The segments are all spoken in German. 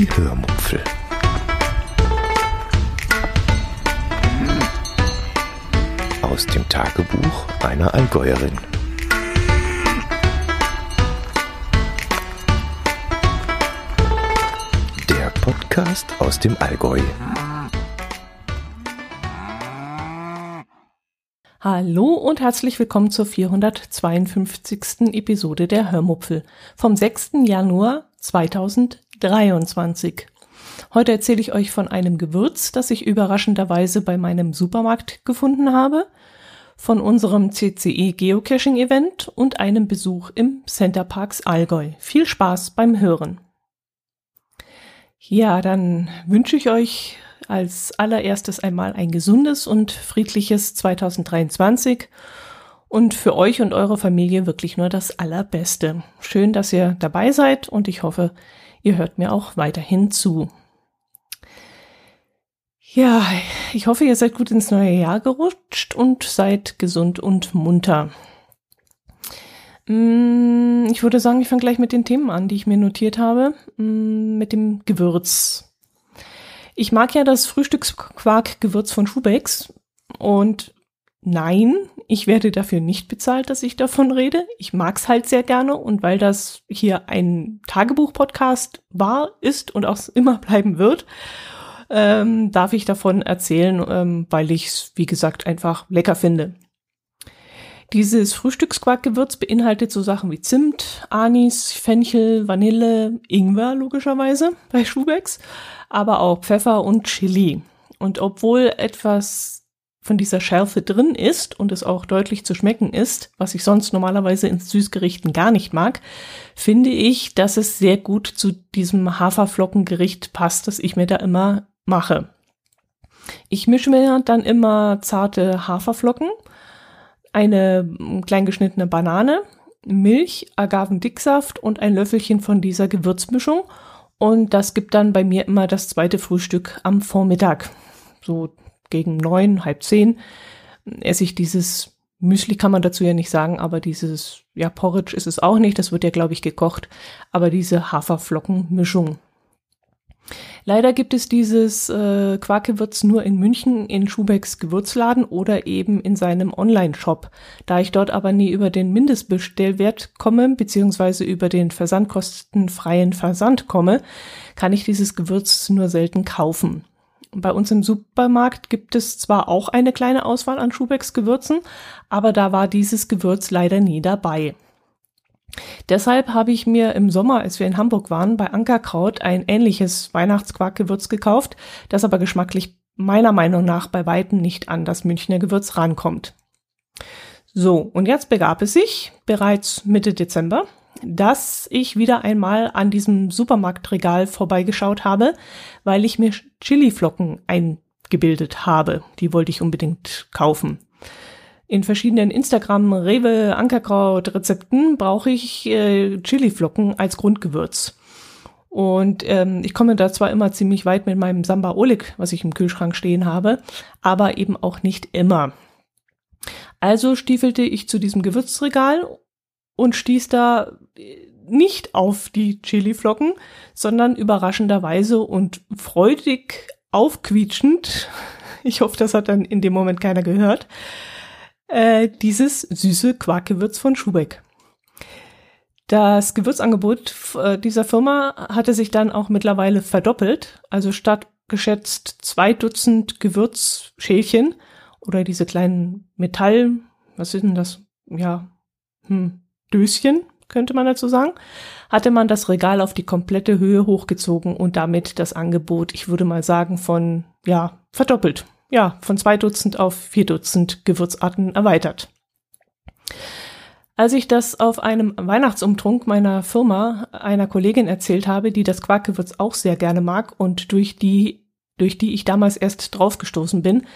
Die Hörmupfel. Aus dem Tagebuch einer Allgäuerin. Der Podcast aus dem Allgäu. Hallo und herzlich willkommen zur 452. Episode der Hörmupfel vom 6. Januar 2023. Heute erzähle ich euch von einem Gewürz, das ich überraschenderweise bei meinem Supermarkt gefunden habe, von unserem CCE Geocaching Event und einem Besuch im Center Parks Allgäu. Viel Spaß beim Hören. Ja, dann wünsche ich euch als allererstes einmal ein gesundes und friedliches 2023 und für euch und eure Familie wirklich nur das Allerbeste. Schön, dass ihr dabei seid und ich hoffe, ihr hört mir auch weiterhin zu. Ja, ich hoffe, ihr seid gut ins neue Jahr gerutscht und seid gesund und munter. Mm, ich würde sagen, ich fange gleich mit den Themen an, die ich mir notiert habe, mm, mit dem Gewürz. Ich mag ja das Frühstücksquark-Gewürz von Schubecks und nein, ich werde dafür nicht bezahlt, dass ich davon rede. Ich mag's halt sehr gerne und weil das hier ein Tagebuch-Podcast war, ist und auch immer bleiben wird, ähm, darf ich davon erzählen, ähm, weil ich es, wie gesagt, einfach lecker finde. Dieses Frühstücksquarkgewürz beinhaltet so Sachen wie Zimt, Anis, Fenchel, Vanille, Ingwer logischerweise bei Schubecks, aber auch Pfeffer und Chili. Und obwohl etwas von dieser Schärfe drin ist und es auch deutlich zu schmecken ist, was ich sonst normalerweise in Süßgerichten gar nicht mag, finde ich, dass es sehr gut zu diesem Haferflockengericht passt, das ich mir da immer mache. Ich mische mir dann immer zarte Haferflocken eine kleingeschnittene Banane, Milch, Agavendicksaft und ein Löffelchen von dieser Gewürzmischung. Und das gibt dann bei mir immer das zweite Frühstück am Vormittag. So gegen neun, halb zehn esse ich dieses Müsli kann man dazu ja nicht sagen, aber dieses, ja, Porridge ist es auch nicht, das wird ja, glaube ich, gekocht, aber diese Haferflockenmischung. Leider gibt es dieses äh, Quarkgewürz nur in München in Schubecks Gewürzladen oder eben in seinem Online-Shop. Da ich dort aber nie über den Mindestbestellwert komme, beziehungsweise über den versandkostenfreien Versand komme, kann ich dieses Gewürz nur selten kaufen. Bei uns im Supermarkt gibt es zwar auch eine kleine Auswahl an Schubecks Gewürzen, aber da war dieses Gewürz leider nie dabei. Deshalb habe ich mir im Sommer, als wir in Hamburg waren, bei Ankerkraut ein ähnliches Weihnachtsquarkgewürz gekauft, das aber geschmacklich meiner Meinung nach bei weitem nicht an das Münchner Gewürz rankommt. So, und jetzt begab es sich, bereits Mitte Dezember, dass ich wieder einmal an diesem Supermarktregal vorbeigeschaut habe, weil ich mir Chiliflocken eingebildet habe. Die wollte ich unbedingt kaufen in verschiedenen Instagram, Rewe, Ankerkraut Rezepten brauche ich äh, Chiliflocken als Grundgewürz. Und ähm, ich komme da zwar immer ziemlich weit mit meinem Samba Oleg, was ich im Kühlschrank stehen habe, aber eben auch nicht immer. Also stiefelte ich zu diesem Gewürzregal und stieß da äh, nicht auf die Chiliflocken, sondern überraschenderweise und freudig aufquietschend, ich hoffe, das hat dann in dem Moment keiner gehört, äh, dieses süße Quarkgewürz von Schubeck. Das Gewürzangebot äh, dieser Firma hatte sich dann auch mittlerweile verdoppelt. Also statt geschätzt zwei Dutzend Gewürzschälchen oder diese kleinen Metall, was ist denn das? Ja, hm, Döschen, könnte man dazu sagen, hatte man das Regal auf die komplette Höhe hochgezogen und damit das Angebot, ich würde mal sagen, von, ja, verdoppelt ja, von zwei Dutzend auf vier Dutzend Gewürzarten erweitert. Als ich das auf einem Weihnachtsumtrunk meiner Firma einer Kollegin erzählt habe, die das Quarkgewürz auch sehr gerne mag und durch die, durch die ich damals erst draufgestoßen bin,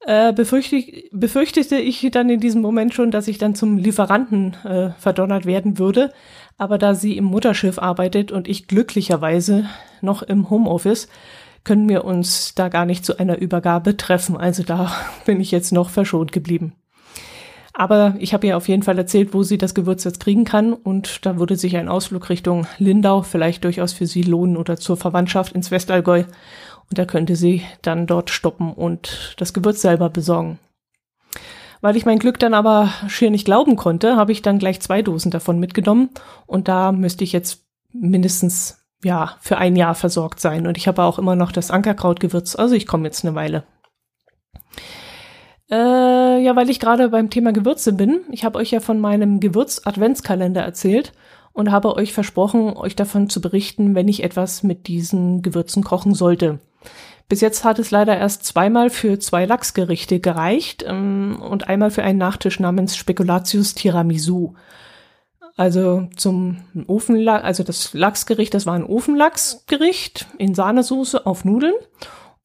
äh, befürchte, befürchtete ich dann in diesem Moment schon, dass ich dann zum Lieferanten äh, verdonnert werden würde. Aber da sie im Mutterschiff arbeitet und ich glücklicherweise noch im Homeoffice, können wir uns da gar nicht zu einer Übergabe treffen. Also da bin ich jetzt noch verschont geblieben. Aber ich habe ihr auf jeden Fall erzählt, wo sie das Gewürz jetzt kriegen kann. Und da würde sich ein Ausflug Richtung Lindau vielleicht durchaus für sie lohnen oder zur Verwandtschaft ins Westallgäu. Und da könnte sie dann dort stoppen und das Gewürz selber besorgen. Weil ich mein Glück dann aber schier nicht glauben konnte, habe ich dann gleich zwei Dosen davon mitgenommen. Und da müsste ich jetzt mindestens ja für ein Jahr versorgt sein. Und ich habe auch immer noch das Ankerkrautgewürz. Also ich komme jetzt eine Weile. Äh, ja, weil ich gerade beim Thema Gewürze bin. Ich habe euch ja von meinem Gewürz-Adventskalender erzählt und habe euch versprochen, euch davon zu berichten, wenn ich etwas mit diesen Gewürzen kochen sollte. Bis jetzt hat es leider erst zweimal für zwei Lachsgerichte gereicht ähm, und einmal für einen Nachtisch namens Spekulatius Tiramisu. Also zum Ofenlachs, also das Lachsgericht, das war ein Ofenlachsgericht in Sahnesoße auf Nudeln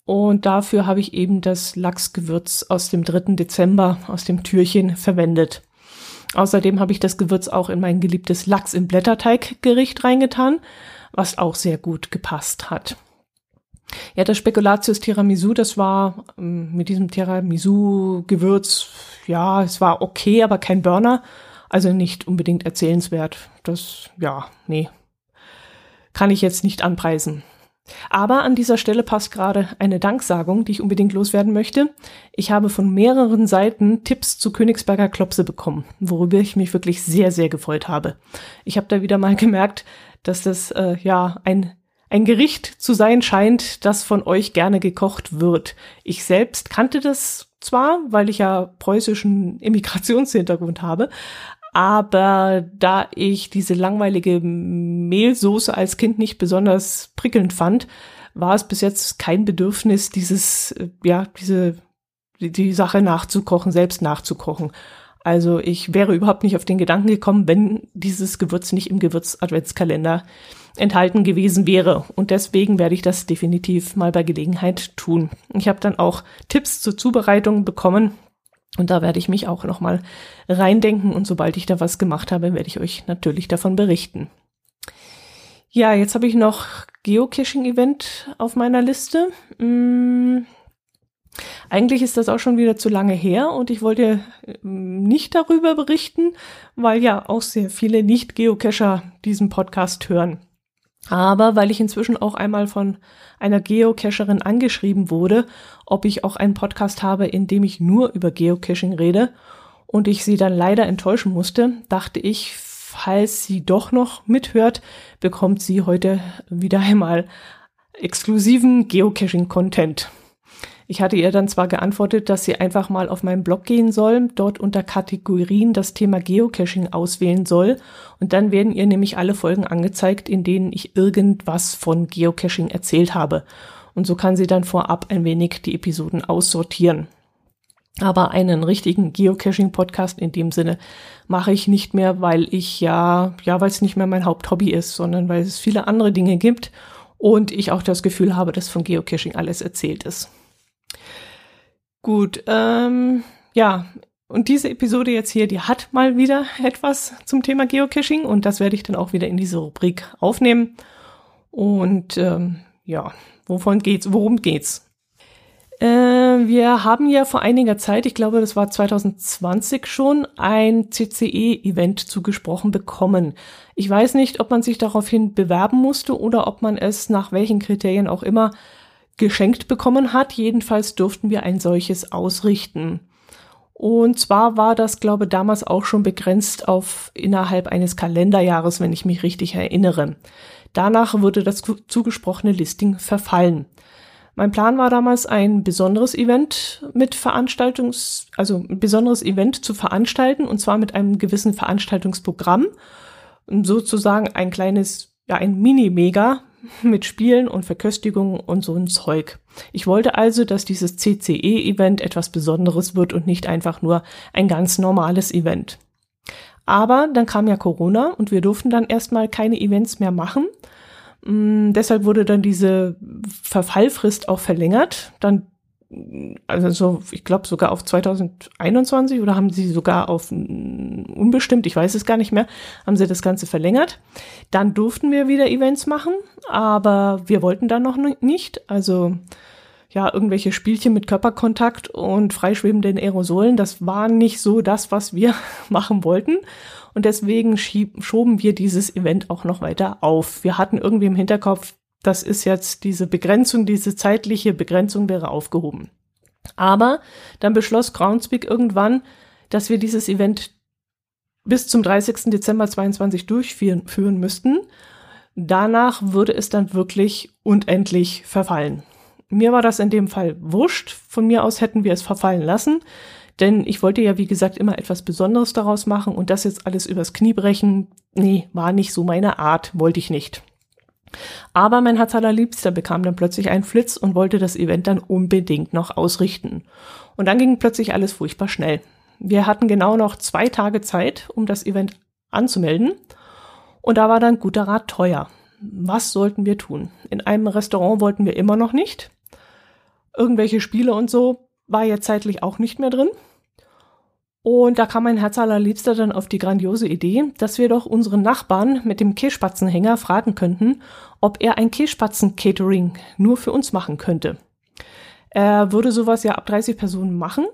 und dafür habe ich eben das Lachsgewürz aus dem 3. Dezember aus dem Türchen verwendet. Außerdem habe ich das Gewürz auch in mein geliebtes Lachs im Blätterteiggericht reingetan, was auch sehr gut gepasst hat. Ja, das Spekulatius Tiramisu, das war ähm, mit diesem Tiramisu-Gewürz, ja, es war okay, aber kein Burner. Also nicht unbedingt erzählenswert. Das, ja, nee. Kann ich jetzt nicht anpreisen. Aber an dieser Stelle passt gerade eine Danksagung, die ich unbedingt loswerden möchte. Ich habe von mehreren Seiten Tipps zu Königsberger Klopse bekommen, worüber ich mich wirklich sehr, sehr gefreut habe. Ich habe da wieder mal gemerkt, dass das äh, ja ein ein Gericht zu sein scheint, das von euch gerne gekocht wird. Ich selbst kannte das zwar, weil ich ja preußischen Immigrationshintergrund habe, aber da ich diese langweilige Mehlsoße als Kind nicht besonders prickelnd fand, war es bis jetzt kein Bedürfnis, dieses, äh, ja, diese, die, die Sache nachzukochen, selbst nachzukochen. Also ich wäre überhaupt nicht auf den Gedanken gekommen, wenn dieses Gewürz nicht im Gewürz-Adventskalender enthalten gewesen wäre. Und deswegen werde ich das definitiv mal bei Gelegenheit tun. Ich habe dann auch Tipps zur Zubereitung bekommen, und da werde ich mich auch nochmal reindenken und sobald ich da was gemacht habe, werde ich euch natürlich davon berichten. Ja, jetzt habe ich noch Geocaching-Event auf meiner Liste. Hm, eigentlich ist das auch schon wieder zu lange her und ich wollte hm, nicht darüber berichten, weil ja auch sehr viele Nicht-Geocacher diesen Podcast hören. Aber weil ich inzwischen auch einmal von einer Geocacherin angeschrieben wurde, ob ich auch einen Podcast habe, in dem ich nur über Geocaching rede und ich sie dann leider enttäuschen musste, dachte ich, falls sie doch noch mithört, bekommt sie heute wieder einmal exklusiven Geocaching-Content. Ich hatte ihr dann zwar geantwortet, dass sie einfach mal auf meinen Blog gehen soll, dort unter Kategorien das Thema Geocaching auswählen soll und dann werden ihr nämlich alle Folgen angezeigt, in denen ich irgendwas von Geocaching erzählt habe. Und so kann sie dann vorab ein wenig die Episoden aussortieren. Aber einen richtigen Geocaching-Podcast in dem Sinne mache ich nicht mehr, weil ich ja, ja, weil es nicht mehr mein Haupthobby ist, sondern weil es viele andere Dinge gibt und ich auch das Gefühl habe, dass von Geocaching alles erzählt ist. Gut, ähm, ja, und diese Episode jetzt hier, die hat mal wieder etwas zum Thema Geocaching und das werde ich dann auch wieder in diese Rubrik aufnehmen. Und ähm, ja, wovon geht's? Worum geht's? Äh, wir haben ja vor einiger Zeit, ich glaube, das war 2020 schon, ein CCE-Event zugesprochen bekommen. Ich weiß nicht, ob man sich daraufhin bewerben musste oder ob man es nach welchen Kriterien auch immer geschenkt bekommen hat. Jedenfalls durften wir ein solches ausrichten. Und zwar war das, glaube damals auch schon begrenzt auf innerhalb eines Kalenderjahres, wenn ich mich richtig erinnere. Danach würde das zugesprochene Listing verfallen. Mein Plan war damals ein besonderes Event mit Veranstaltungs, also ein besonderes Event zu veranstalten und zwar mit einem gewissen Veranstaltungsprogramm. Sozusagen ein kleines, ja, ein Mini-Mega mit Spielen und Verköstigungen und so ein Zeug. Ich wollte also, dass dieses CCE-Event etwas Besonderes wird und nicht einfach nur ein ganz normales Event. Aber dann kam ja Corona und wir durften dann erstmal keine Events mehr machen. Mm, deshalb wurde dann diese Verfallfrist auch verlängert. Dann also so, ich glaube sogar auf 2021 oder haben sie sogar auf unbestimmt, ich weiß es gar nicht mehr, haben sie das Ganze verlängert. Dann durften wir wieder Events machen, aber wir wollten dann noch nicht. Also ja, irgendwelche Spielchen mit Körperkontakt und freischwebenden Aerosolen, das war nicht so das, was wir machen wollten. Und deswegen schieb, schoben wir dieses Event auch noch weiter auf. Wir hatten irgendwie im Hinterkopf, das ist jetzt diese Begrenzung, diese zeitliche Begrenzung wäre aufgehoben. Aber dann beschloss Groundspeak irgendwann, dass wir dieses Event bis zum 30. Dezember 22 durchführen führen müssten. Danach würde es dann wirklich unendlich verfallen. Mir war das in dem Fall wurscht. Von mir aus hätten wir es verfallen lassen. Denn ich wollte ja, wie gesagt, immer etwas Besonderes daraus machen und das jetzt alles übers Knie brechen, nee, war nicht so meine Art, wollte ich nicht. Aber mein Herz allerliebster bekam dann plötzlich einen Flitz und wollte das Event dann unbedingt noch ausrichten. Und dann ging plötzlich alles furchtbar schnell. Wir hatten genau noch zwei Tage Zeit, um das Event anzumelden. Und da war dann guter Rat teuer. Was sollten wir tun? In einem Restaurant wollten wir immer noch nicht. Irgendwelche Spiele und so war ja zeitlich auch nicht mehr drin. Und da kam mein Herz allerliebster dann auf die grandiose Idee, dass wir doch unseren Nachbarn mit dem Kässpatzenhänger fragen könnten, ob er ein Käsespatzen-Catering nur für uns machen könnte. Er würde sowas ja ab 30 Personen machen.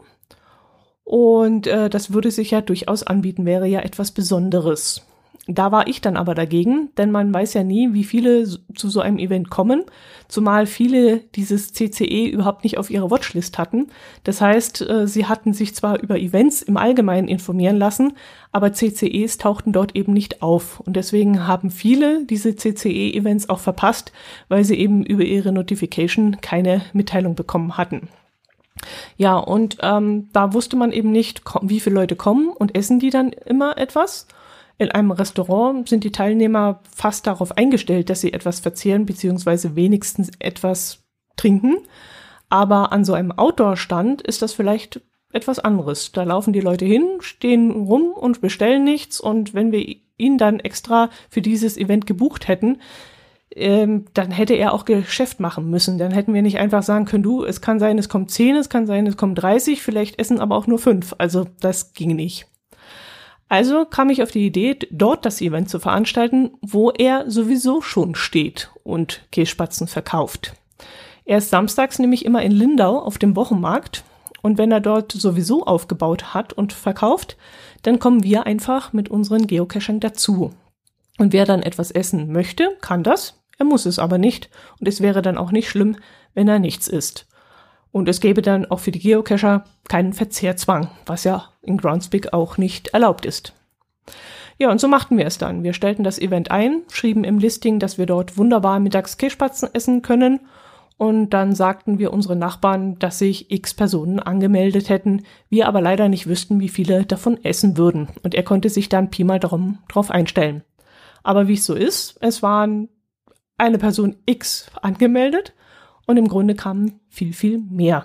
Und äh, das würde sich ja durchaus anbieten, wäre ja etwas Besonderes. Da war ich dann aber dagegen, denn man weiß ja nie, wie viele zu so einem Event kommen, zumal viele dieses CCE überhaupt nicht auf ihrer Watchlist hatten. Das heißt, äh, sie hatten sich zwar über Events im Allgemeinen informieren lassen, aber CCEs tauchten dort eben nicht auf. Und deswegen haben viele diese CCE-Events auch verpasst, weil sie eben über ihre Notification keine Mitteilung bekommen hatten. Ja, und ähm, da wusste man eben nicht, wie viele Leute kommen und essen die dann immer etwas. In einem Restaurant sind die Teilnehmer fast darauf eingestellt, dass sie etwas verzehren bzw. wenigstens etwas trinken. Aber an so einem Outdoor-Stand ist das vielleicht etwas anderes. Da laufen die Leute hin, stehen rum und bestellen nichts. Und wenn wir ihn dann extra für dieses Event gebucht hätten, ähm, dann hätte er auch Geschäft machen müssen. Dann hätten wir nicht einfach sagen können, du, es kann sein, es kommt zehn, es kann sein, es kommen 30, vielleicht essen aber auch nur fünf. Also das ging nicht. Also kam ich auf die Idee, dort das Event zu veranstalten, wo er sowieso schon steht und Kässpatzen verkauft. Er ist samstags nämlich immer in Lindau auf dem Wochenmarkt und wenn er dort sowieso aufgebaut hat und verkauft, dann kommen wir einfach mit unseren Geocachern dazu. Und wer dann etwas essen möchte, kann das, er muss es aber nicht und es wäre dann auch nicht schlimm, wenn er nichts isst. Und es gäbe dann auch für die Geocacher keinen Verzehrzwang, was ja in Groundspeak auch nicht erlaubt ist. Ja, und so machten wir es dann. Wir stellten das Event ein, schrieben im Listing, dass wir dort wunderbar mittags Kässpatzen essen können und dann sagten wir unseren Nachbarn, dass sich x Personen angemeldet hätten, wir aber leider nicht wüssten, wie viele davon essen würden. Und er konnte sich dann Pi mal drum, drauf einstellen. Aber wie es so ist, es waren eine Person X angemeldet und im Grunde kamen viel, viel mehr,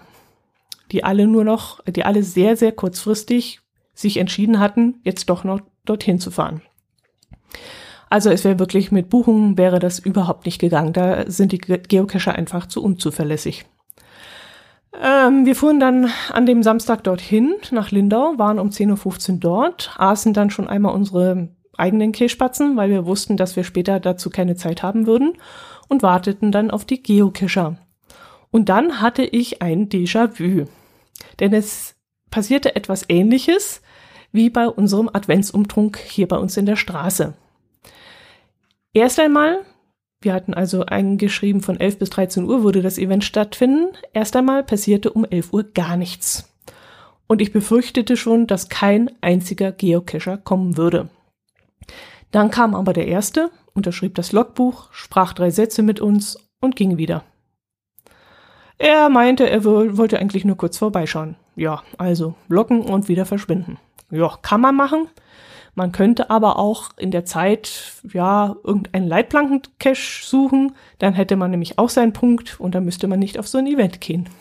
die alle nur noch, die alle sehr, sehr kurzfristig sich entschieden hatten, jetzt doch noch dorthin zu fahren. Also es wäre wirklich mit Buchungen wäre das überhaupt nicht gegangen. Da sind die Geocacher einfach zu unzuverlässig. Ähm, wir fuhren dann an dem Samstag dorthin nach Lindau, waren um 10.15 Uhr dort, aßen dann schon einmal unsere eigenen Kässpatzen, weil wir wussten, dass wir später dazu keine Zeit haben würden und warteten dann auf die Geocacher. Und dann hatte ich ein Déjà-vu. Denn es passierte etwas Ähnliches wie bei unserem Adventsumtrunk hier bei uns in der Straße. Erst einmal, wir hatten also eingeschrieben, von 11 bis 13 Uhr würde das Event stattfinden. Erst einmal passierte um 11 Uhr gar nichts. Und ich befürchtete schon, dass kein einziger Geocacher kommen würde. Dann kam aber der Erste, unterschrieb das Logbuch, sprach drei Sätze mit uns und ging wieder. Er meinte, er wollte eigentlich nur kurz vorbeischauen. Ja, also locken und wieder verschwinden. Ja, kann man machen. Man könnte aber auch in der Zeit, ja, irgendeinen Leitplanken-Cache suchen. Dann hätte man nämlich auch seinen Punkt und dann müsste man nicht auf so ein Event gehen.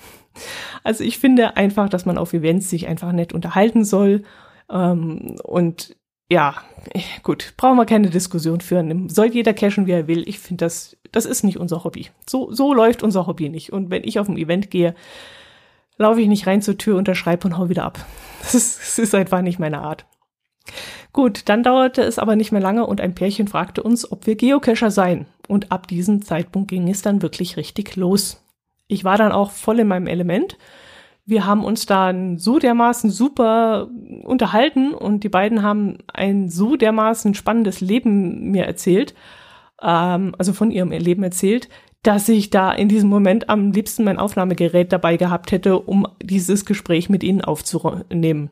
Also ich finde einfach, dass man auf Events sich einfach nett unterhalten soll. Ähm, und ja, gut, brauchen wir keine Diskussion führen. Soll jeder cashen, wie er will. Ich finde, das, das ist nicht unser Hobby. So, so läuft unser Hobby nicht. Und wenn ich auf ein Event gehe, laufe ich nicht rein zur Tür, unterschreibe und hau wieder ab. Das ist, das ist einfach nicht meine Art. Gut, dann dauerte es aber nicht mehr lange und ein Pärchen fragte uns, ob wir Geocacher seien. Und ab diesem Zeitpunkt ging es dann wirklich richtig los. Ich war dann auch voll in meinem Element. Wir haben uns dann so dermaßen super unterhalten und die beiden haben ein so dermaßen spannendes Leben mir erzählt, ähm, also von ihrem Leben erzählt, dass ich da in diesem Moment am liebsten mein Aufnahmegerät dabei gehabt hätte, um dieses Gespräch mit ihnen aufzunehmen.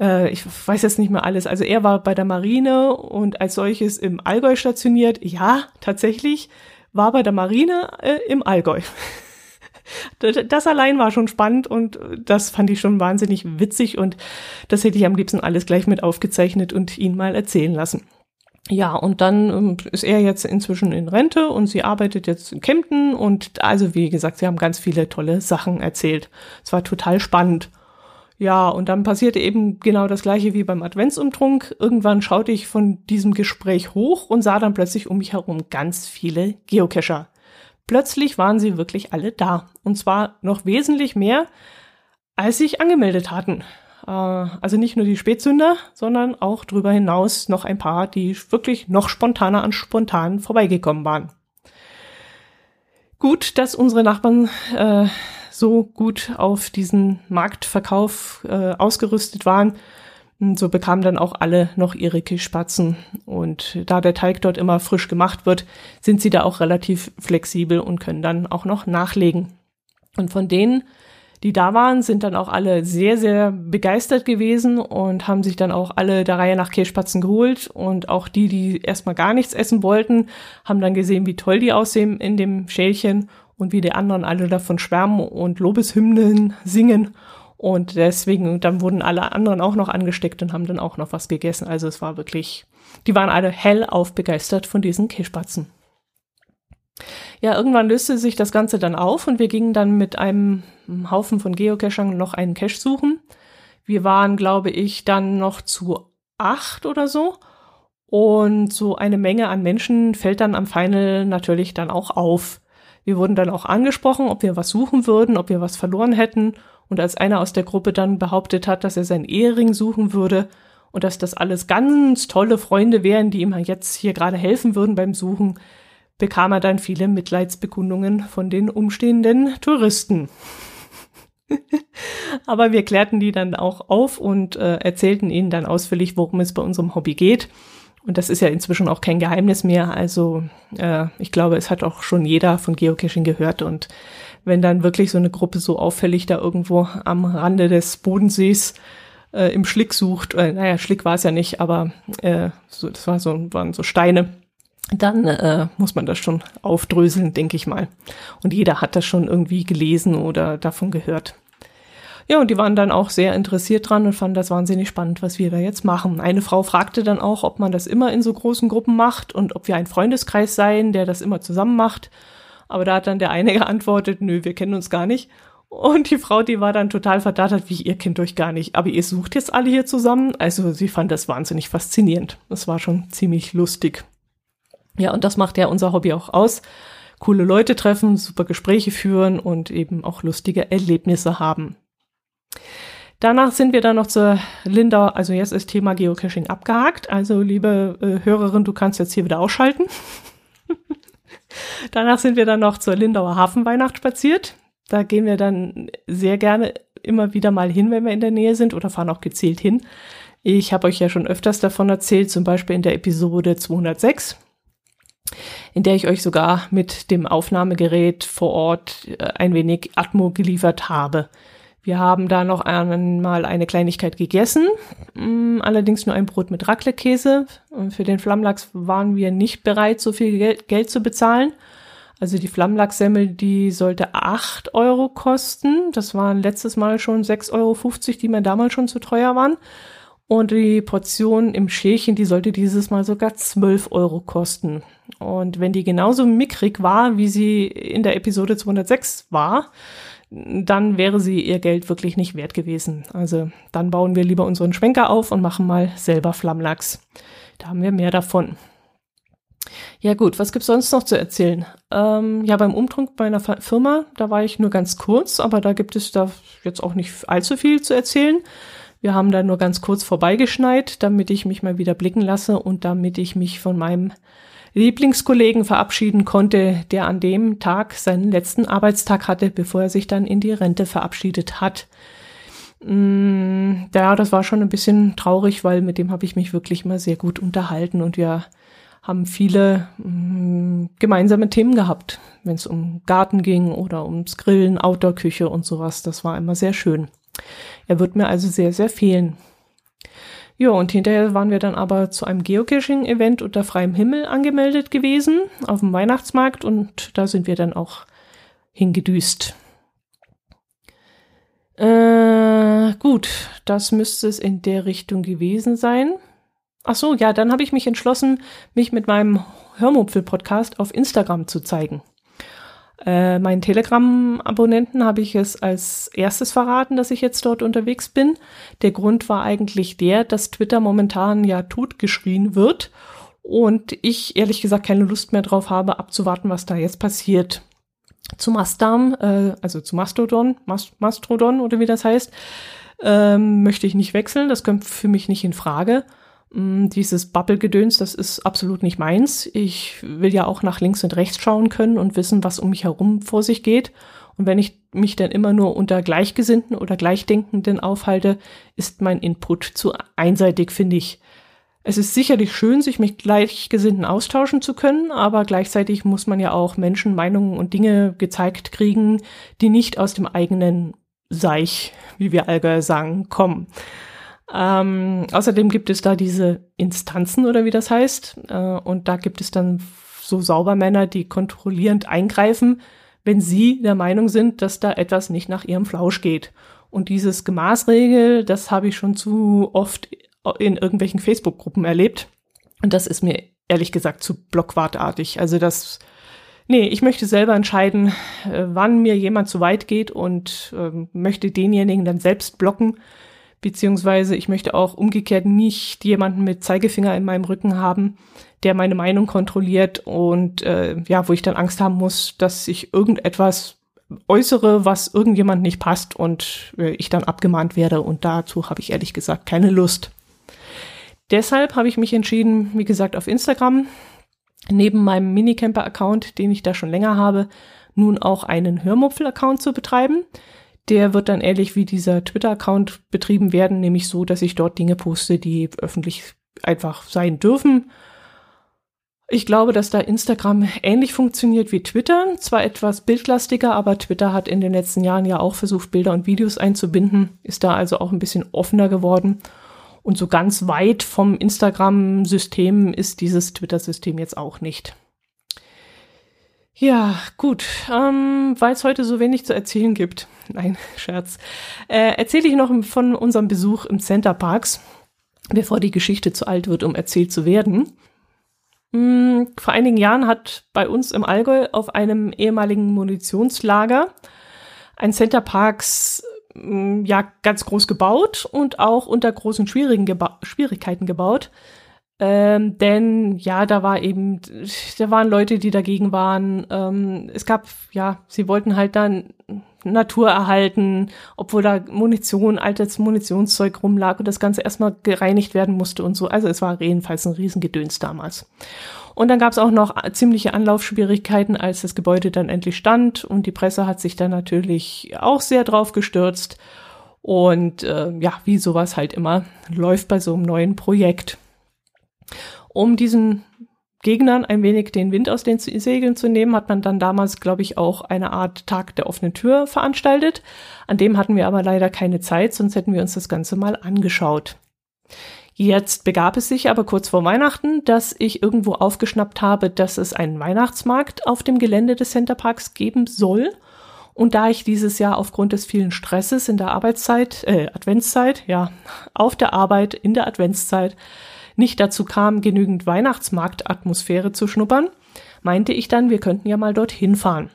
Äh, ich weiß jetzt nicht mehr alles. Also er war bei der Marine und als solches im Allgäu stationiert. Ja, tatsächlich war bei der Marine äh, im Allgäu. das allein war schon spannend und das fand ich schon wahnsinnig witzig und das hätte ich am liebsten alles gleich mit aufgezeichnet und ihn mal erzählen lassen. Ja, und dann ähm, ist er jetzt inzwischen in Rente und sie arbeitet jetzt in Kempten und also wie gesagt, sie haben ganz viele tolle Sachen erzählt. Es war total spannend. Ja, und dann passierte eben genau das gleiche wie beim Adventsumtrunk. Irgendwann schaute ich von diesem Gespräch hoch und sah dann plötzlich um mich herum ganz viele Geocacher. Plötzlich waren sie wirklich alle da. Und zwar noch wesentlich mehr, als sich angemeldet hatten. Äh, also nicht nur die Spätzünder, sondern auch darüber hinaus noch ein paar, die wirklich noch spontaner an spontan vorbeigekommen waren. Gut, dass unsere Nachbarn äh, so gut auf diesen Marktverkauf äh, ausgerüstet waren. So bekamen dann auch alle noch ihre Kischspatzen. Und da der Teig dort immer frisch gemacht wird, sind sie da auch relativ flexibel und können dann auch noch nachlegen. Und von denen, die da waren, sind dann auch alle sehr, sehr begeistert gewesen und haben sich dann auch alle der Reihe nach Kirschspatzen geholt. Und auch die, die erstmal gar nichts essen wollten, haben dann gesehen, wie toll die aussehen in dem Schälchen und wie die anderen alle davon schwärmen und Lobeshymnen singen. Und deswegen, dann wurden alle anderen auch noch angesteckt und haben dann auch noch was gegessen. Also es war wirklich, die waren alle hellauf begeistert von diesen Kirschspatzen. Ja, irgendwann löste sich das Ganze dann auf und wir gingen dann mit einem Haufen von Geocachern noch einen Cache suchen. Wir waren, glaube ich, dann noch zu acht oder so. Und so eine Menge an Menschen fällt dann am Final natürlich dann auch auf. Wir wurden dann auch angesprochen, ob wir was suchen würden, ob wir was verloren hätten. Und als einer aus der Gruppe dann behauptet hat, dass er seinen Ehering suchen würde und dass das alles ganz tolle Freunde wären, die ihm jetzt hier gerade helfen würden beim Suchen, bekam er dann viele Mitleidsbekundungen von den umstehenden Touristen. Aber wir klärten die dann auch auf und äh, erzählten ihnen dann ausführlich, worum es bei unserem Hobby geht. Und das ist ja inzwischen auch kein Geheimnis mehr. Also äh, ich glaube, es hat auch schon jeder von Geocaching gehört. Und wenn dann wirklich so eine Gruppe so auffällig da irgendwo am Rande des Bodensees äh, im Schlick sucht, äh, naja, Schlick war es ja nicht, aber äh, so, das war so, waren so Steine, dann äh, muss man das schon aufdröseln, denke ich mal. Und jeder hat das schon irgendwie gelesen oder davon gehört. Ja, und die waren dann auch sehr interessiert dran und fanden das wahnsinnig spannend, was wir da jetzt machen. Eine Frau fragte dann auch, ob man das immer in so großen Gruppen macht und ob wir ein Freundeskreis seien, der das immer zusammen macht. Aber da hat dann der eine geantwortet, nö, wir kennen uns gar nicht. Und die Frau, die war dann total verdattert, wie ihr kennt euch gar nicht. Aber ihr sucht jetzt alle hier zusammen. Also sie fand das wahnsinnig faszinierend. Das war schon ziemlich lustig. Ja, und das macht ja unser Hobby auch aus. Coole Leute treffen, super Gespräche führen und eben auch lustige Erlebnisse haben. Danach sind wir dann noch zur Linda, also jetzt ist Thema Geocaching abgehakt. Also liebe äh, Hörerin, du kannst jetzt hier wieder ausschalten. Danach sind wir dann noch zur Lindauer Hafenweihnacht spaziert. Da gehen wir dann sehr gerne immer wieder mal hin, wenn wir in der Nähe sind oder fahren auch gezielt hin. Ich habe euch ja schon öfters davon erzählt, zum Beispiel in der Episode 206 in der ich euch sogar mit dem Aufnahmegerät vor Ort äh, ein wenig Atmo geliefert habe. Wir haben da noch einmal eine Kleinigkeit gegessen, mm, allerdings nur ein Brot mit Raclette-Käse. Für den Flammlachs waren wir nicht bereit, so viel Geld zu bezahlen. Also die Flammlachssemmel, die sollte acht Euro kosten. Das waren letztes Mal schon sechs Euro, die mir damals schon zu teuer waren. Und die Portion im Schälchen, die sollte dieses Mal sogar 12 Euro kosten. Und wenn die genauso mickrig war, wie sie in der Episode 206 war, dann wäre sie ihr Geld wirklich nicht wert gewesen. Also dann bauen wir lieber unseren Schwenker auf und machen mal selber Flammlachs. Da haben wir mehr davon. Ja gut, was gibt's sonst noch zu erzählen? Ähm, ja, beim Umtrunk bei einer Firma, da war ich nur ganz kurz, aber da gibt es da jetzt auch nicht allzu viel zu erzählen. Wir haben da nur ganz kurz vorbeigeschneit, damit ich mich mal wieder blicken lasse und damit ich mich von meinem Lieblingskollegen verabschieden konnte, der an dem Tag seinen letzten Arbeitstag hatte, bevor er sich dann in die Rente verabschiedet hat. Mm, ja, das war schon ein bisschen traurig, weil mit dem habe ich mich wirklich mal sehr gut unterhalten und wir haben viele mh, gemeinsame Themen gehabt, wenn es um Garten ging oder ums Grillen, Outdoor-Küche und sowas. Das war immer sehr schön. Er wird mir also sehr, sehr fehlen. Ja, und hinterher waren wir dann aber zu einem Geocaching-Event unter freiem Himmel angemeldet gewesen auf dem Weihnachtsmarkt und da sind wir dann auch hingedüst. Äh, gut, das müsste es in der Richtung gewesen sein. Ach so, ja, dann habe ich mich entschlossen, mich mit meinem Hörmupfel-Podcast auf Instagram zu zeigen. Äh, meinen Telegram-Abonnenten habe ich es als erstes verraten, dass ich jetzt dort unterwegs bin. Der Grund war eigentlich der, dass Twitter momentan ja totgeschrien wird und ich ehrlich gesagt keine Lust mehr drauf habe, abzuwarten, was da jetzt passiert. Zu Mastdarm, äh, also zu Mastodon, Mast Mastrodon oder wie das heißt, ähm, möchte ich nicht wechseln. Das kommt für mich nicht in Frage. Mm, dieses Bubble-Gedöns, das ist absolut nicht meins. Ich will ja auch nach links und rechts schauen können und wissen, was um mich herum vor sich geht. Und wenn ich mich dann immer nur unter Gleichgesinnten oder Gleichdenkenden aufhalte, ist mein Input zu einseitig, finde ich. Es ist sicherlich schön, sich mit Gleichgesinnten austauschen zu können, aber gleichzeitig muss man ja auch Menschen, Meinungen und Dinge gezeigt kriegen, die nicht aus dem eigenen Seich, wie wir Allgäuer sagen, kommen. Ähm, außerdem gibt es da diese Instanzen oder wie das heißt. Äh, und da gibt es dann so Saubermänner, die kontrollierend eingreifen, wenn sie der Meinung sind, dass da etwas nicht nach ihrem Flausch geht. Und dieses Gemaßregel, das habe ich schon zu oft in irgendwelchen Facebook-Gruppen erlebt. Und das ist mir ehrlich gesagt zu blockwartartig. Also das, nee, ich möchte selber entscheiden, äh, wann mir jemand zu weit geht und äh, möchte denjenigen dann selbst blocken beziehungsweise ich möchte auch umgekehrt nicht jemanden mit Zeigefinger in meinem Rücken haben, der meine Meinung kontrolliert und äh, ja, wo ich dann Angst haben muss, dass ich irgendetwas äußere, was irgendjemand nicht passt und äh, ich dann abgemahnt werde und dazu habe ich ehrlich gesagt keine Lust. Deshalb habe ich mich entschieden, wie gesagt, auf Instagram neben meinem Minicamper-Account, den ich da schon länger habe, nun auch einen Hörmupfel-Account zu betreiben. Der wird dann ähnlich wie dieser Twitter-Account betrieben werden, nämlich so, dass ich dort Dinge poste, die öffentlich einfach sein dürfen. Ich glaube, dass da Instagram ähnlich funktioniert wie Twitter. Zwar etwas bildlastiger, aber Twitter hat in den letzten Jahren ja auch versucht, Bilder und Videos einzubinden, ist da also auch ein bisschen offener geworden. Und so ganz weit vom Instagram-System ist dieses Twitter-System jetzt auch nicht. Ja, gut. Ähm, Weil es heute so wenig zu erzählen gibt, nein, Scherz, äh, erzähle ich noch von unserem Besuch im Center Parks, bevor die Geschichte zu alt wird, um erzählt zu werden. Hm, vor einigen Jahren hat bei uns im Allgäu auf einem ehemaligen Munitionslager ein Center Parks hm, ja ganz groß gebaut und auch unter großen Schwierigkeiten gebaut ähm, denn ja, da war eben, da waren Leute, die dagegen waren. Ähm, es gab, ja, sie wollten halt dann Natur erhalten, obwohl da Munition, altes Munitionszeug rumlag und das Ganze erstmal gereinigt werden musste und so. Also es war jedenfalls ein Riesengedöns damals. Und dann gab es auch noch ziemliche Anlaufschwierigkeiten, als das Gebäude dann endlich stand und die Presse hat sich dann natürlich auch sehr drauf gestürzt. Und äh, ja, wie sowas halt immer läuft bei so einem neuen Projekt. Um diesen Gegnern ein wenig den Wind aus den Segeln zu nehmen, hat man dann damals, glaube ich, auch eine Art Tag der offenen Tür veranstaltet. An dem hatten wir aber leider keine Zeit, sonst hätten wir uns das Ganze mal angeschaut. Jetzt begab es sich aber kurz vor Weihnachten, dass ich irgendwo aufgeschnappt habe, dass es einen Weihnachtsmarkt auf dem Gelände des Centerparks geben soll. Und da ich dieses Jahr aufgrund des vielen Stresses in der Arbeitszeit, äh, Adventszeit, ja, auf der Arbeit in der Adventszeit nicht dazu kam, genügend Weihnachtsmarktatmosphäre zu schnuppern, meinte ich dann, wir könnten ja mal dorthin fahren.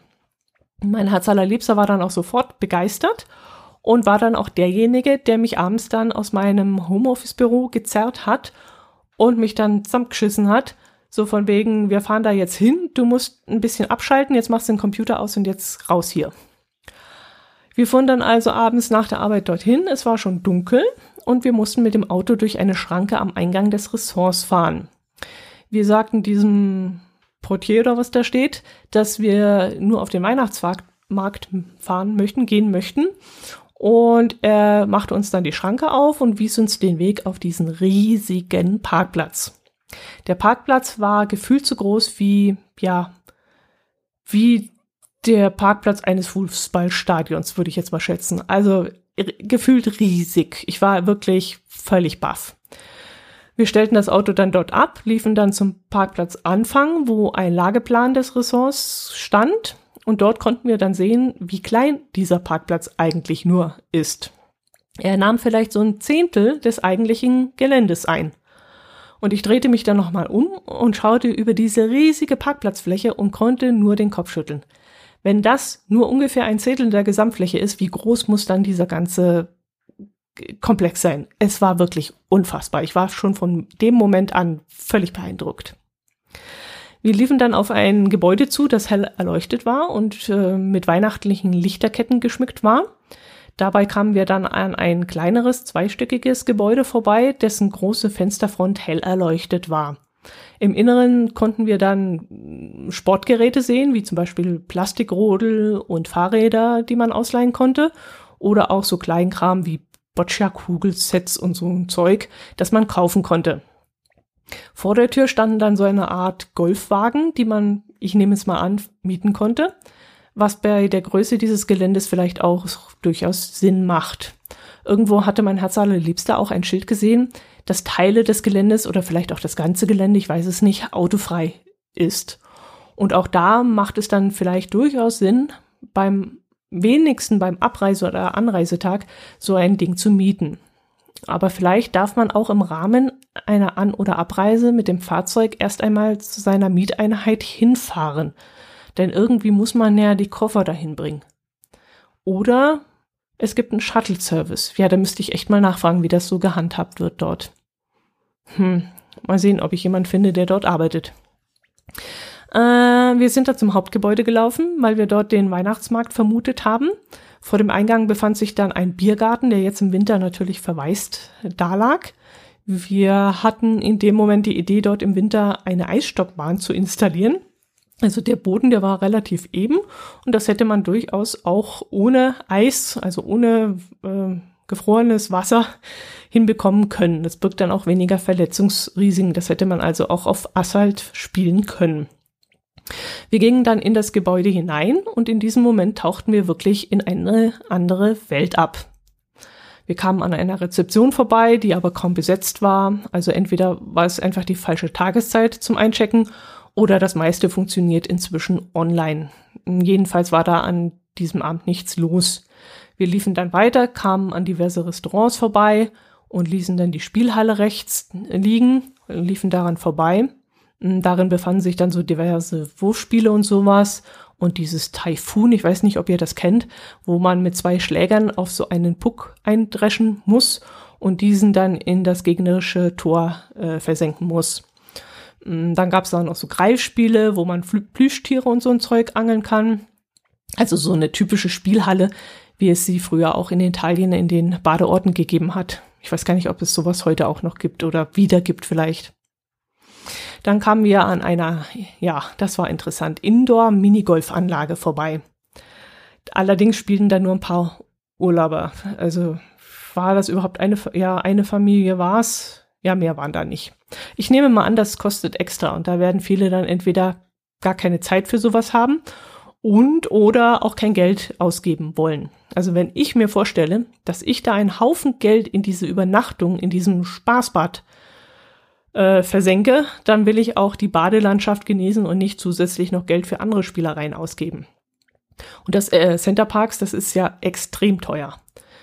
Mein Herz allerliebster war dann auch sofort begeistert und war dann auch derjenige, der mich abends dann aus meinem Homeoffice-Büro gezerrt hat und mich dann zusammengeschissen hat. So von wegen, wir fahren da jetzt hin, du musst ein bisschen abschalten, jetzt machst du den Computer aus und jetzt raus hier. Wir fuhren dann also abends nach der Arbeit dorthin. Es war schon dunkel und wir mussten mit dem Auto durch eine Schranke am Eingang des Ressorts fahren. Wir sagten diesem Portier oder was da steht, dass wir nur auf den Weihnachtsmarkt Markt fahren möchten, gehen möchten. Und er machte uns dann die Schranke auf und wies uns den Weg auf diesen riesigen Parkplatz. Der Parkplatz war gefühlt so groß wie, ja, wie der Parkplatz eines Fußballstadions, würde ich jetzt mal schätzen. Also gefühlt riesig. Ich war wirklich völlig baff. Wir stellten das Auto dann dort ab, liefen dann zum Parkplatz Anfang, wo ein Lageplan des Ressorts stand. Und dort konnten wir dann sehen, wie klein dieser Parkplatz eigentlich nur ist. Er nahm vielleicht so ein Zehntel des eigentlichen Geländes ein. Und ich drehte mich dann nochmal um und schaute über diese riesige Parkplatzfläche und konnte nur den Kopf schütteln. Wenn das nur ungefähr ein Zehntel der Gesamtfläche ist, wie groß muss dann dieser ganze Komplex sein? Es war wirklich unfassbar. Ich war schon von dem Moment an völlig beeindruckt. Wir liefen dann auf ein Gebäude zu, das hell erleuchtet war und äh, mit weihnachtlichen Lichterketten geschmückt war. Dabei kamen wir dann an ein kleineres, zweistöckiges Gebäude vorbei, dessen große Fensterfront hell erleuchtet war. Im Inneren konnten wir dann Sportgeräte sehen, wie zum Beispiel Plastikrodel und Fahrräder, die man ausleihen konnte, oder auch so Kleinkram wie Boccia-Kugelsets und so ein Zeug, das man kaufen konnte. Vor der Tür standen dann so eine Art Golfwagen, die man, ich nehme es mal an, mieten konnte, was bei der Größe dieses Geländes vielleicht auch durchaus Sinn macht. Irgendwo hatte mein Herz allerliebster auch ein Schild gesehen, dass Teile des Geländes oder vielleicht auch das ganze Gelände, ich weiß es nicht, autofrei ist. Und auch da macht es dann vielleicht durchaus Sinn, beim wenigsten beim Abreise- oder Anreisetag so ein Ding zu mieten. Aber vielleicht darf man auch im Rahmen einer An- oder Abreise mit dem Fahrzeug erst einmal zu seiner Mieteinheit hinfahren. Denn irgendwie muss man ja die Koffer dahin bringen. Oder es gibt einen Shuttle-Service. Ja, da müsste ich echt mal nachfragen, wie das so gehandhabt wird dort. Hm, mal sehen, ob ich jemanden finde, der dort arbeitet. Äh, wir sind da zum Hauptgebäude gelaufen, weil wir dort den Weihnachtsmarkt vermutet haben. Vor dem Eingang befand sich dann ein Biergarten, der jetzt im Winter natürlich verwaist dalag. Wir hatten in dem Moment die Idee, dort im Winter eine Eisstockbahn zu installieren. Also der Boden, der war relativ eben und das hätte man durchaus auch ohne Eis, also ohne äh, gefrorenes Wasser hinbekommen können. Das birgt dann auch weniger Verletzungsrisiken. Das hätte man also auch auf Asphalt spielen können. Wir gingen dann in das Gebäude hinein und in diesem Moment tauchten wir wirklich in eine andere Welt ab. Wir kamen an einer Rezeption vorbei, die aber kaum besetzt war. Also entweder war es einfach die falsche Tageszeit zum Einchecken oder das meiste funktioniert inzwischen online. Jedenfalls war da an diesem Abend nichts los. Wir liefen dann weiter, kamen an diverse Restaurants vorbei und ließen dann die Spielhalle rechts liegen, liefen daran vorbei. Darin befanden sich dann so diverse Wurfspiele und sowas und dieses Typhoon, ich weiß nicht, ob ihr das kennt, wo man mit zwei Schlägern auf so einen Puck eindreschen muss und diesen dann in das gegnerische Tor äh, versenken muss. Mm, dann gab es da noch so Greifspiele, wo man Plüschtiere und so ein Zeug angeln kann. Also so eine typische Spielhalle, wie es sie früher auch in Italien in den Badeorten gegeben hat. Ich weiß gar nicht, ob es sowas heute auch noch gibt oder wieder gibt vielleicht. Dann kamen wir an einer, ja, das war interessant, Indoor-Minigolfanlage vorbei. Allerdings spielten da nur ein paar Urlauber. Also war das überhaupt eine, ja, eine Familie war es? Ja, mehr waren da nicht. Ich nehme mal an, das kostet extra und da werden viele dann entweder gar keine Zeit für sowas haben und oder auch kein Geld ausgeben wollen. Also wenn ich mir vorstelle, dass ich da einen Haufen Geld in diese Übernachtung, in diesem Spaßbad äh, versenke, dann will ich auch die Badelandschaft genießen und nicht zusätzlich noch Geld für andere Spielereien ausgeben. Und das äh, Center Parks, das ist ja extrem teuer.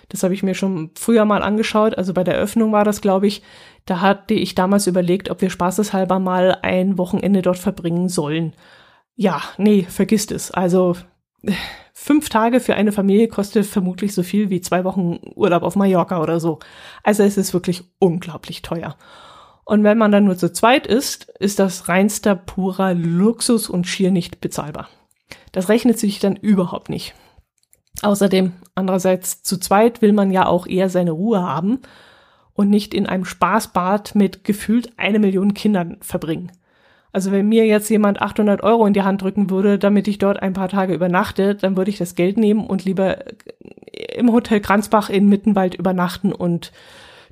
Das habe ich mir schon früher mal angeschaut. Also bei der Öffnung war das, glaube ich, da hatte ich damals überlegt, ob wir spaßeshalber mal ein Wochenende dort verbringen sollen. Ja, nee, vergisst es. Also fünf Tage für eine Familie kostet vermutlich so viel wie zwei Wochen Urlaub auf Mallorca oder so. Also es ist wirklich unglaublich teuer. Und wenn man dann nur zu zweit ist, ist das reinster purer Luxus und schier nicht bezahlbar. Das rechnet sich dann überhaupt nicht. Außerdem, andererseits, zu zweit will man ja auch eher seine Ruhe haben und nicht in einem Spaßbad mit gefühlt eine Million Kindern verbringen. Also wenn mir jetzt jemand 800 Euro in die Hand drücken würde, damit ich dort ein paar Tage übernachte, dann würde ich das Geld nehmen und lieber im Hotel Kranzbach in Mittenwald übernachten und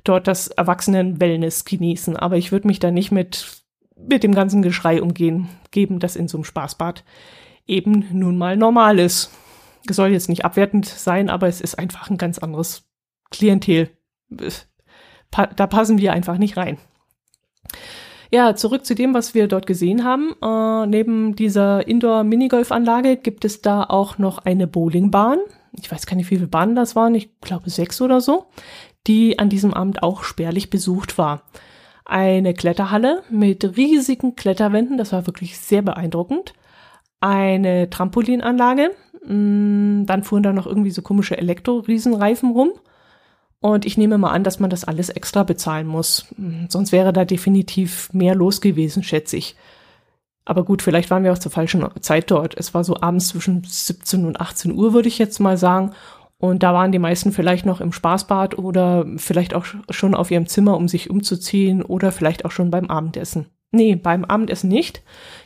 dort das Erwachsenen-Wellness genießen. Aber ich würde mich da nicht mit, mit dem ganzen Geschrei umgehen, geben, das in so einem Spaßbad eben nun mal normal ist. Soll jetzt nicht abwertend sein, aber es ist einfach ein ganz anderes Klientel. Da passen wir einfach nicht rein. Ja, zurück zu dem, was wir dort gesehen haben. Äh, neben dieser Indoor-Minigolf-Anlage gibt es da auch noch eine Bowlingbahn. Ich weiß gar nicht, wie viele Bahnen das waren. Ich glaube sechs oder so, die an diesem Abend auch spärlich besucht war. Eine Kletterhalle mit riesigen Kletterwänden. Das war wirklich sehr beeindruckend. Eine Trampolinanlage. Mm, dann fuhren da noch irgendwie so komische Elektro-Riesenreifen rum. Und ich nehme mal an, dass man das alles extra bezahlen muss. Hm, sonst wäre da definitiv mehr los gewesen, schätze ich. Aber gut, vielleicht waren wir auch zur falschen Zeit dort. Es war so abends zwischen 17 und 18 Uhr, würde ich jetzt mal sagen. Und da waren die meisten vielleicht noch im Spaßbad oder vielleicht auch schon auf ihrem Zimmer, um sich umzuziehen oder vielleicht auch schon beim Abendessen. Nee, beim Abendessen nicht.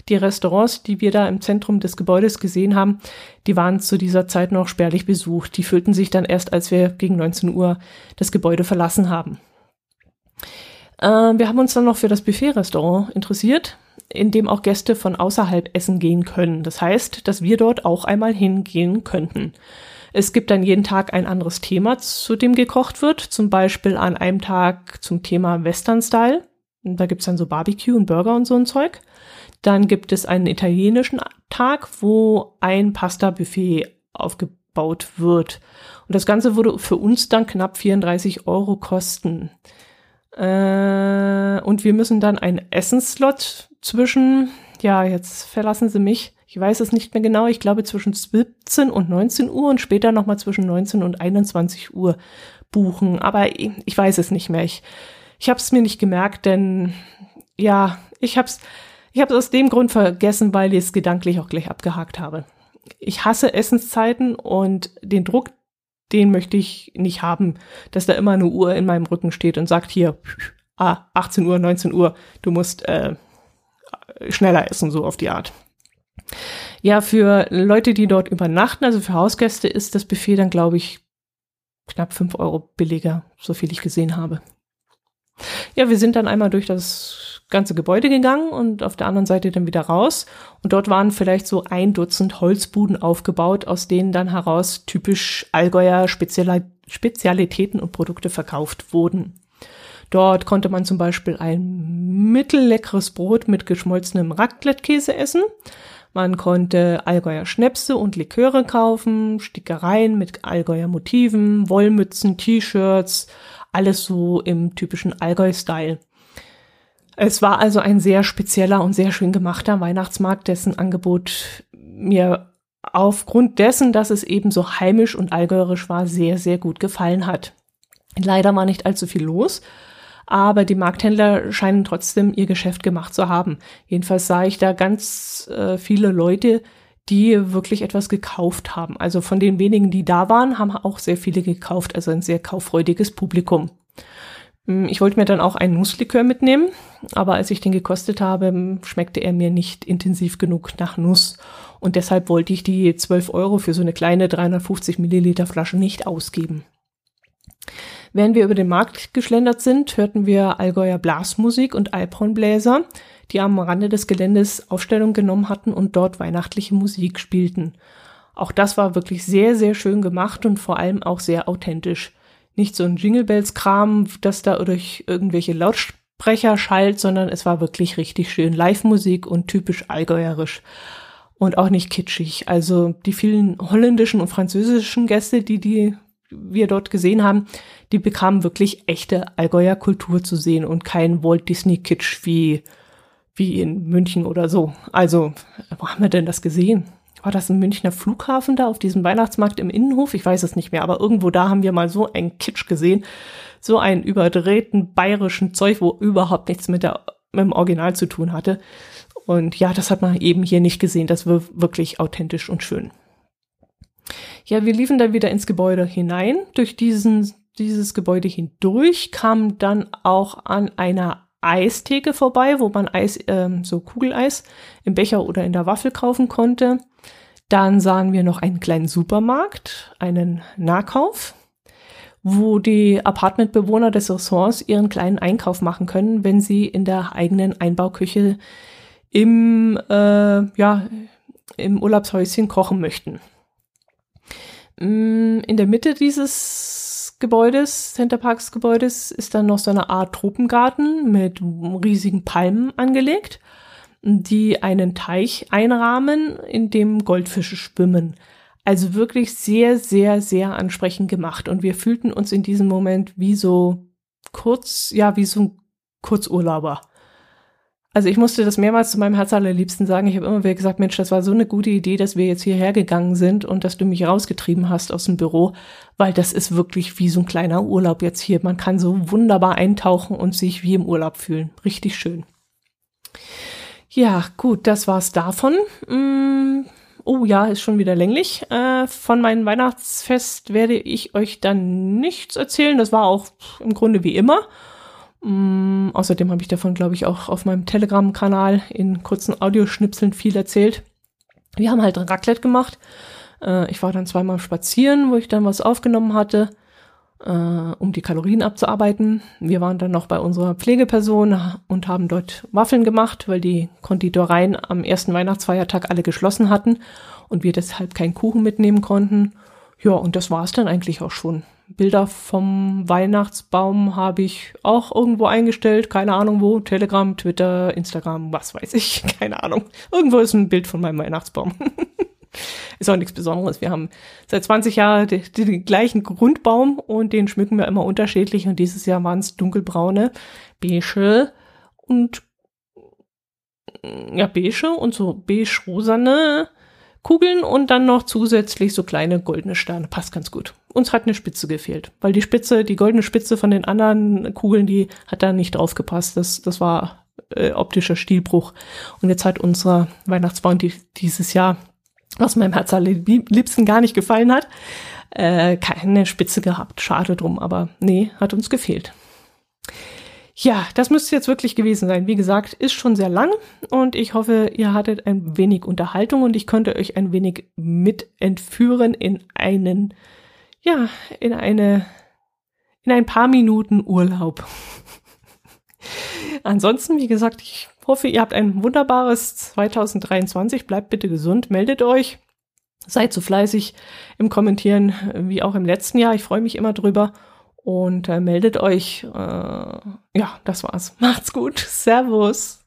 Die Restaurants, die wir da im Zentrum des Gebäudes gesehen haben, die waren zu dieser Zeit noch spärlich besucht. Die füllten sich dann erst, als wir gegen 19 Uhr das Gebäude verlassen haben. Äh, wir haben uns dann noch für das Buffet-Restaurant interessiert, in dem auch Gäste von außerhalb essen gehen können. Das heißt, dass wir dort auch einmal hingehen könnten. Es gibt dann jeden Tag ein anderes Thema, zu dem gekocht wird. Zum Beispiel an einem Tag zum Thema Western Style. Da gibt's dann so Barbecue und Burger und so ein Zeug. Dann gibt es einen italienischen Tag, wo ein Pasta-Buffet aufgebaut wird. Und das Ganze würde für uns dann knapp 34 Euro kosten. Äh, und wir müssen dann einen Essenslot zwischen, ja, jetzt verlassen Sie mich, ich weiß es nicht mehr genau, ich glaube zwischen 17 und 19 Uhr und später nochmal zwischen 19 und 21 Uhr buchen. Aber ich weiß es nicht mehr. Ich ich habe es mir nicht gemerkt, denn ja, ich habe es ich hab's aus dem Grund vergessen, weil ich es gedanklich auch gleich abgehakt habe. Ich hasse Essenszeiten und den Druck, den möchte ich nicht haben, dass da immer eine Uhr in meinem Rücken steht und sagt hier, ah, 18 Uhr, 19 Uhr, du musst äh, schneller essen, so auf die Art. Ja, für Leute, die dort übernachten, also für Hausgäste, ist das Buffet dann, glaube ich, knapp 5 Euro billiger, so viel ich gesehen habe. Ja, wir sind dann einmal durch das ganze Gebäude gegangen und auf der anderen Seite dann wieder raus. Und dort waren vielleicht so ein Dutzend Holzbuden aufgebaut, aus denen dann heraus typisch Allgäuer Spezialitäten und Produkte verkauft wurden. Dort konnte man zum Beispiel ein mittelleckeres Brot mit geschmolzenem Raclette-Käse essen. Man konnte Allgäuer Schnäpse und Liköre kaufen, Stickereien mit Allgäuer Motiven, Wollmützen, T-Shirts, alles so im typischen Allgäu-Style. Es war also ein sehr spezieller und sehr schön gemachter Weihnachtsmarkt, dessen Angebot mir aufgrund dessen, dass es eben so heimisch und allgäuerisch war, sehr, sehr gut gefallen hat. Leider war nicht allzu viel los, aber die Markthändler scheinen trotzdem ihr Geschäft gemacht zu haben. Jedenfalls sah ich da ganz äh, viele Leute, die wirklich etwas gekauft haben. Also von den wenigen, die da waren, haben auch sehr viele gekauft, also ein sehr kauffreudiges Publikum. Hm, ich wollte mir dann auch einen Nusslikör mitnehmen, aber als ich den gekostet habe, schmeckte er mir nicht intensiv genug nach Nuss. Und deshalb wollte ich die 12 Euro für so eine kleine 350 Milliliter Flasche nicht ausgeben. Während wir über den Markt geschlendert sind, hörten wir Allgäuer Blasmusik und Alphornbläser, die am Rande des Geländes Aufstellung genommen hatten und dort weihnachtliche Musik spielten. Auch das war wirklich sehr, sehr schön gemacht und vor allem auch sehr authentisch. Nicht so ein Jingle Bells Kram, das da durch irgendwelche Lautsprecher schallt, sondern es war wirklich richtig schön Live-Musik und typisch allgäuerisch. Und auch nicht kitschig. Also die vielen holländischen und französischen Gäste, die die wir dort gesehen haben, die bekamen wirklich echte Allgäuer Kultur zu sehen und kein Walt Disney Kitsch wie wie in München oder so. Also, wo haben wir denn das gesehen? War das ein Münchner Flughafen da auf diesem Weihnachtsmarkt im Innenhof? Ich weiß es nicht mehr, aber irgendwo da haben wir mal so einen Kitsch gesehen. So einen überdrehten bayerischen Zeug, wo überhaupt nichts mit, der, mit dem Original zu tun hatte. Und ja, das hat man eben hier nicht gesehen. Das war wirklich authentisch und schön. Ja, wir liefen dann wieder ins Gebäude hinein. Durch diesen, dieses Gebäude hindurch kam dann auch an einer Eistheke vorbei, wo man Eis, ähm, so Kugeleis im Becher oder in der Waffel kaufen konnte. Dann sahen wir noch einen kleinen Supermarkt, einen Nahkauf, wo die Apartmentbewohner des Ressorts ihren kleinen Einkauf machen können, wenn sie in der eigenen Einbauküche im, äh, ja, im Urlaubshäuschen kochen möchten. Mm, in der Mitte dieses Gebäudes, Centerparks Gebäudes, ist dann noch so eine Art Tropengarten mit riesigen Palmen angelegt, die einen Teich einrahmen, in dem Goldfische schwimmen. Also wirklich sehr, sehr, sehr ansprechend gemacht. Und wir fühlten uns in diesem Moment wie so kurz, ja, wie so ein Kurzurlauber. Also ich musste das mehrmals zu meinem Herz allerliebsten sagen. Ich habe immer wieder gesagt, Mensch, das war so eine gute Idee, dass wir jetzt hierher gegangen sind und dass du mich rausgetrieben hast aus dem Büro, weil das ist wirklich wie so ein kleiner Urlaub jetzt hier. Man kann so wunderbar eintauchen und sich wie im Urlaub fühlen. Richtig schön. Ja, gut, das war's davon. Mmh Oh ja, ist schon wieder länglich. Äh, von meinem Weihnachtsfest werde ich euch dann nichts erzählen. Das war auch im Grunde wie immer. Mm, außerdem habe ich davon, glaube ich, auch auf meinem Telegram-Kanal in kurzen Audioschnipseln viel erzählt. Wir haben halt Raclette gemacht. Äh, ich war dann zweimal spazieren, wo ich dann was aufgenommen hatte äh, um die Kalorien abzuarbeiten. Wir waren dann noch bei unserer Pflegeperson und haben dort Waffeln gemacht, weil die Konditoreien am ersten Weihnachtsfeiertag alle geschlossen hatten und wir deshalb keinen Kuchen mitnehmen konnten. Ja, und das war es dann eigentlich auch schon. Bilder vom Weihnachtsbaum habe ich auch irgendwo eingestellt, keine Ahnung wo, Telegram, Twitter, Instagram, was weiß ich, keine Ahnung. Irgendwo ist ein Bild von meinem Weihnachtsbaum. ist auch nichts Besonderes. Wir haben seit 20 Jahren den, den gleichen Grundbaum und den schmücken wir immer unterschiedlich. Und dieses Jahr waren es dunkelbraune, beige und ja, beige und so beige-rosane Kugeln und dann noch zusätzlich so kleine goldene Sterne. Passt ganz gut. Uns hat eine Spitze gefehlt, weil die Spitze, die goldene Spitze von den anderen Kugeln, die hat da nicht drauf gepasst. Das, das war äh, optischer Stilbruch. Und jetzt hat unser Weihnachtsbaum die, dieses Jahr was meinem Herz liebsten gar nicht gefallen hat. Äh, keine Spitze gehabt. Schade drum, aber nee, hat uns gefehlt. Ja, das müsste jetzt wirklich gewesen sein. Wie gesagt, ist schon sehr lang und ich hoffe, ihr hattet ein wenig Unterhaltung und ich konnte euch ein wenig mit entführen in einen, ja, in eine, in ein paar Minuten Urlaub. Ansonsten, wie gesagt, ich hoffe, ihr habt ein wunderbares 2023. Bleibt bitte gesund, meldet euch. Seid so fleißig im Kommentieren wie auch im letzten Jahr. Ich freue mich immer drüber. Und äh, meldet euch. Äh, ja, das war's. Macht's gut. Servus.